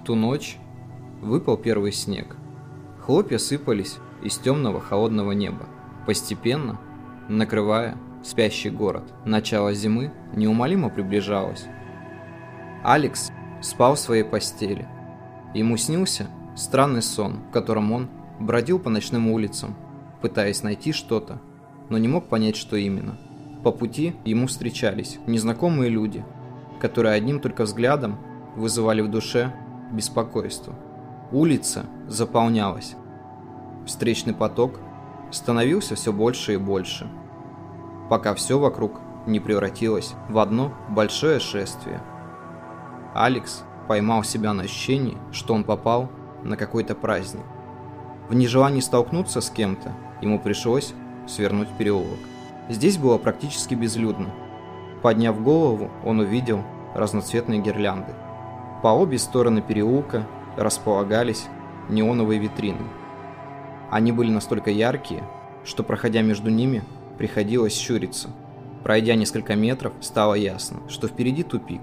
В ту ночь выпал первый снег. Хлопья сыпались из темного холодного неба, постепенно накрывая спящий город. Начало зимы неумолимо приближалось. Алекс спал в своей постели. Ему снился странный сон, в котором он бродил по ночным улицам, пытаясь найти что-то, но не мог понять, что именно. По пути ему встречались незнакомые люди, которые одним только взглядом вызывали в душе беспокойство. Улица заполнялась. Встречный поток становился все больше и больше, пока все вокруг не превратилось в одно большое шествие. Алекс поймал себя на ощущении, что он попал на какой-то праздник. В нежелании столкнуться с кем-то ему пришлось свернуть переулок. Здесь было практически безлюдно. Подняв голову, он увидел разноцветные гирлянды. По обе стороны переулка располагались неоновые витрины. Они были настолько яркие, что проходя между ними, приходилось щуриться. Пройдя несколько метров, стало ясно, что впереди тупик.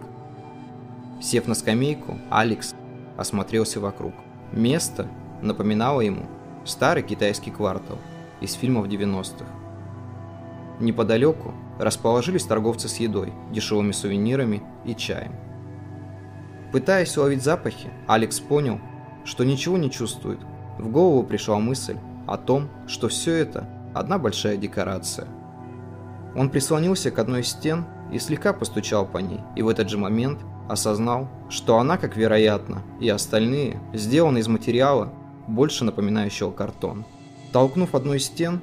Сев на скамейку, Алекс осмотрелся вокруг. Место напоминало ему старый китайский квартал из фильмов 90-х. Неподалеку расположились торговцы с едой, дешевыми сувенирами и чаем. Пытаясь уловить запахи, Алекс понял, что ничего не чувствует. В голову пришла мысль о том, что все это одна большая декорация. Он прислонился к одной из стен и слегка постучал по ней, и в этот же момент осознал, что она, как вероятно, и остальные, сделаны из материала, больше напоминающего картон. Толкнув одну из стен,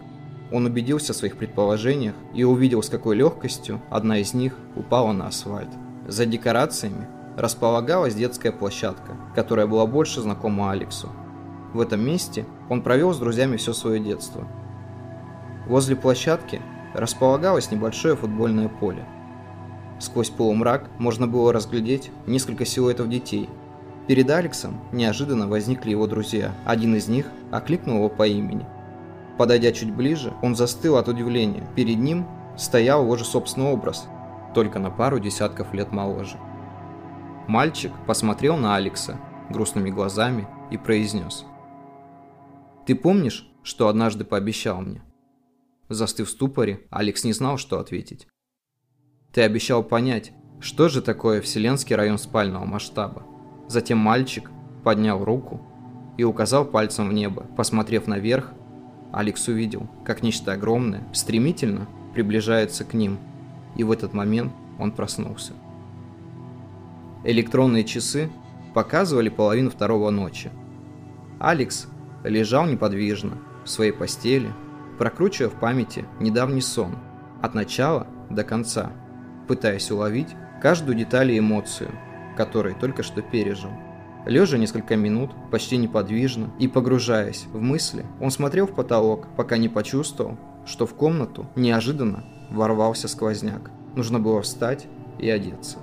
он убедился в своих предположениях и увидел, с какой легкостью одна из них упала на асфальт. За декорациями располагалась детская площадка, которая была больше знакома Алексу. В этом месте он провел с друзьями все свое детство. Возле площадки располагалось небольшое футбольное поле. Сквозь полумрак можно было разглядеть несколько силуэтов детей. Перед Алексом неожиданно возникли его друзья. Один из них окликнул его по имени. Подойдя чуть ближе, он застыл от удивления. Перед ним стоял его же собственный образ, только на пару десятков лет моложе. Мальчик посмотрел на Алекса грустными глазами и произнес. «Ты помнишь, что однажды пообещал мне?» Застыв в ступоре, Алекс не знал, что ответить. «Ты обещал понять, что же такое Вселенский район спального масштаба?» Затем мальчик поднял руку и указал пальцем в небо. Посмотрев наверх, Алекс увидел, как нечто огромное стремительно приближается к ним, и в этот момент он проснулся. Электронные часы показывали половину второго ночи. Алекс лежал неподвижно в своей постели, прокручивая в памяти недавний сон от начала до конца, пытаясь уловить каждую деталь и эмоцию, которую только что пережил. Лежа несколько минут, почти неподвижно и погружаясь в мысли, он смотрел в потолок, пока не почувствовал, что в комнату неожиданно ворвался сквозняк. Нужно было встать и одеться.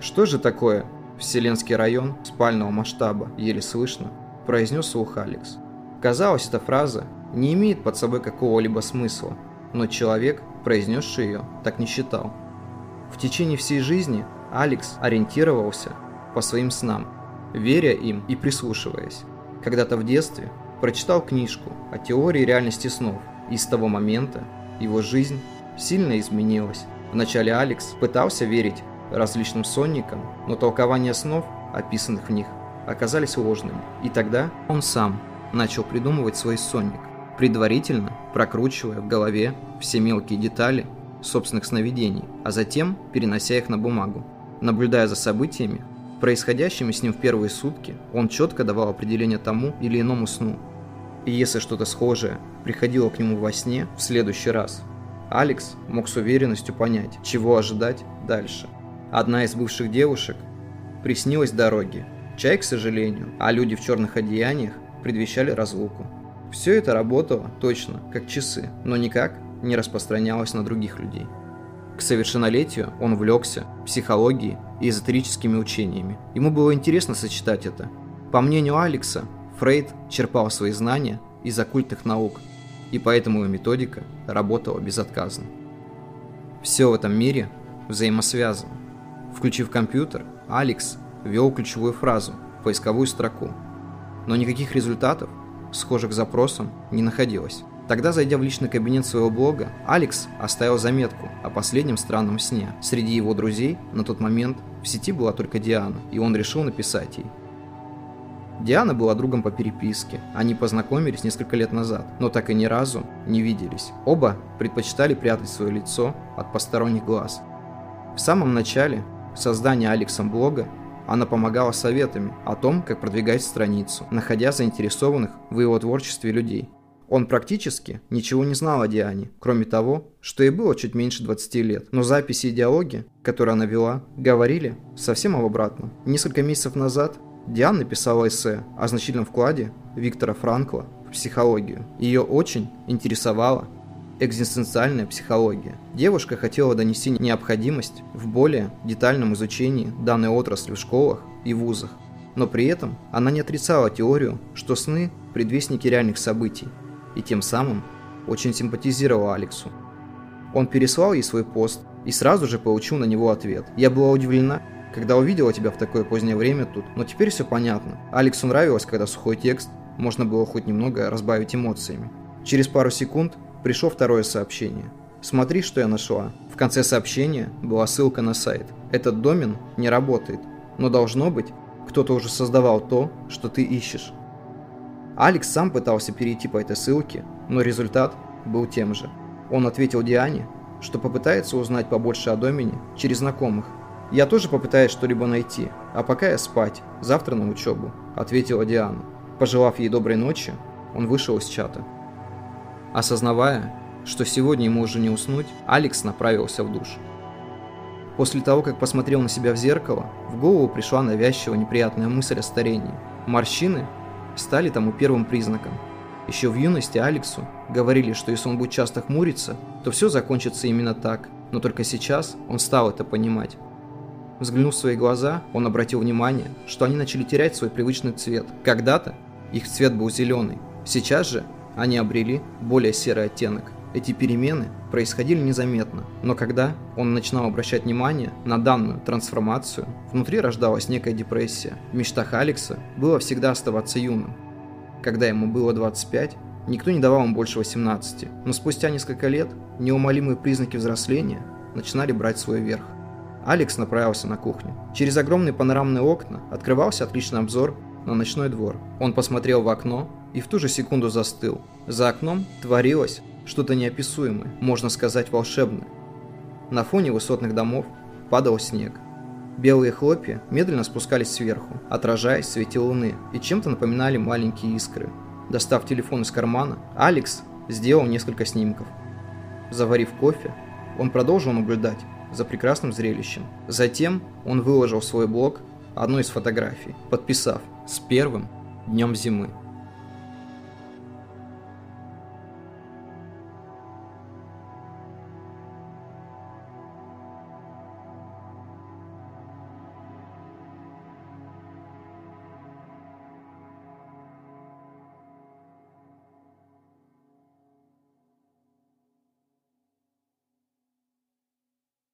«Что же такое Вселенский район спального масштаба, еле слышно?» – произнес слух Алекс. Казалось, эта фраза не имеет под собой какого-либо смысла, но человек, произнесший ее, так не считал. В течение всей жизни Алекс ориентировался по своим снам, веря им и прислушиваясь. Когда-то в детстве прочитал книжку о теории реальности снов, и с того момента его жизнь сильно изменилась. Вначале Алекс пытался верить различным сонникам, но толкования снов, описанных в них, оказались ложными. И тогда он сам начал придумывать свой сонник, предварительно прокручивая в голове все мелкие детали собственных сновидений, а затем перенося их на бумагу. Наблюдая за событиями, происходящими с ним в первые сутки, он четко давал определение тому или иному сну. И если что-то схожее приходило к нему во сне в следующий раз, Алекс мог с уверенностью понять, чего ожидать дальше – Одна из бывших девушек приснилась дороги. Чай, к сожалению, а люди в черных одеяниях предвещали разлуку. Все это работало точно, как часы, но никак не распространялось на других людей. К совершеннолетию он увлекся психологией и эзотерическими учениями. Ему было интересно сочетать это. По мнению Алекса, Фрейд черпал свои знания из оккультных наук, и поэтому его методика работала безотказно. Все в этом мире взаимосвязано. Включив компьютер, Алекс ввел ключевую фразу поисковую строку. Но никаких результатов, схожих с запросом, не находилось. Тогда, зайдя в личный кабинет своего блога, Алекс оставил заметку о последнем странном сне. Среди его друзей на тот момент в сети была только Диана, и он решил написать ей. Диана была другом по переписке. Они познакомились несколько лет назад, но так и ни разу не виделись. Оба предпочитали прятать свое лицо от посторонних глаз. В самом начале создания Алексом блога она помогала советами о том, как продвигать страницу, находя заинтересованных в его творчестве людей. Он практически ничего не знал о Диане, кроме того, что ей было чуть меньше 20 лет. Но записи и диалоги, которые она вела, говорили совсем об обратном. Несколько месяцев назад Диана написала эссе о значительном вкладе Виктора Франкла в психологию. Ее очень интересовала экзистенциальная психология. Девушка хотела донести необходимость в более детальном изучении данной отрасли в школах и вузах. Но при этом она не отрицала теорию, что сны – предвестники реальных событий, и тем самым очень симпатизировала Алексу. Он переслал ей свой пост и сразу же получил на него ответ. Я была удивлена, когда увидела тебя в такое позднее время тут, но теперь все понятно. Алексу нравилось, когда сухой текст можно было хоть немного разбавить эмоциями. Через пару секунд пришло второе сообщение. Смотри, что я нашла. В конце сообщения была ссылка на сайт. Этот домен не работает, но должно быть, кто-то уже создавал то, что ты ищешь. Алекс сам пытался перейти по этой ссылке, но результат был тем же. Он ответил Диане, что попытается узнать побольше о домене через знакомых. «Я тоже попытаюсь что-либо найти, а пока я спать, завтра на учебу», – ответила Диана. Пожелав ей доброй ночи, он вышел из чата. Осознавая, что сегодня ему уже не уснуть, Алекс направился в душ. После того, как посмотрел на себя в зеркало, в голову пришла навязчивая неприятная мысль о старении. Морщины стали тому первым признаком. Еще в юности Алексу говорили, что если он будет часто хмуриться, то все закончится именно так, но только сейчас он стал это понимать. Взглянув в свои глаза, он обратил внимание, что они начали терять свой привычный цвет. Когда-то их цвет был зеленый, сейчас же они обрели более серый оттенок. Эти перемены происходили незаметно, но когда он начинал обращать внимание на данную трансформацию, внутри рождалась некая депрессия. В мечтах Алекса было всегда оставаться юным. Когда ему было 25, никто не давал ему больше 18, но спустя несколько лет неумолимые признаки взросления начинали брать свой верх. Алекс направился на кухню. Через огромные панорамные окна открывался отличный обзор на ночной двор. Он посмотрел в окно и в ту же секунду застыл. За окном творилось что-то неописуемое, можно сказать волшебное. На фоне высотных домов падал снег. Белые хлопья медленно спускались сверху, отражаясь в свете луны, и чем-то напоминали маленькие искры. Достав телефон из кармана, Алекс сделал несколько снимков. Заварив кофе, он продолжил наблюдать за прекрасным зрелищем. Затем он выложил в свой блог одну из фотографий, подписав «С первым днем зимы».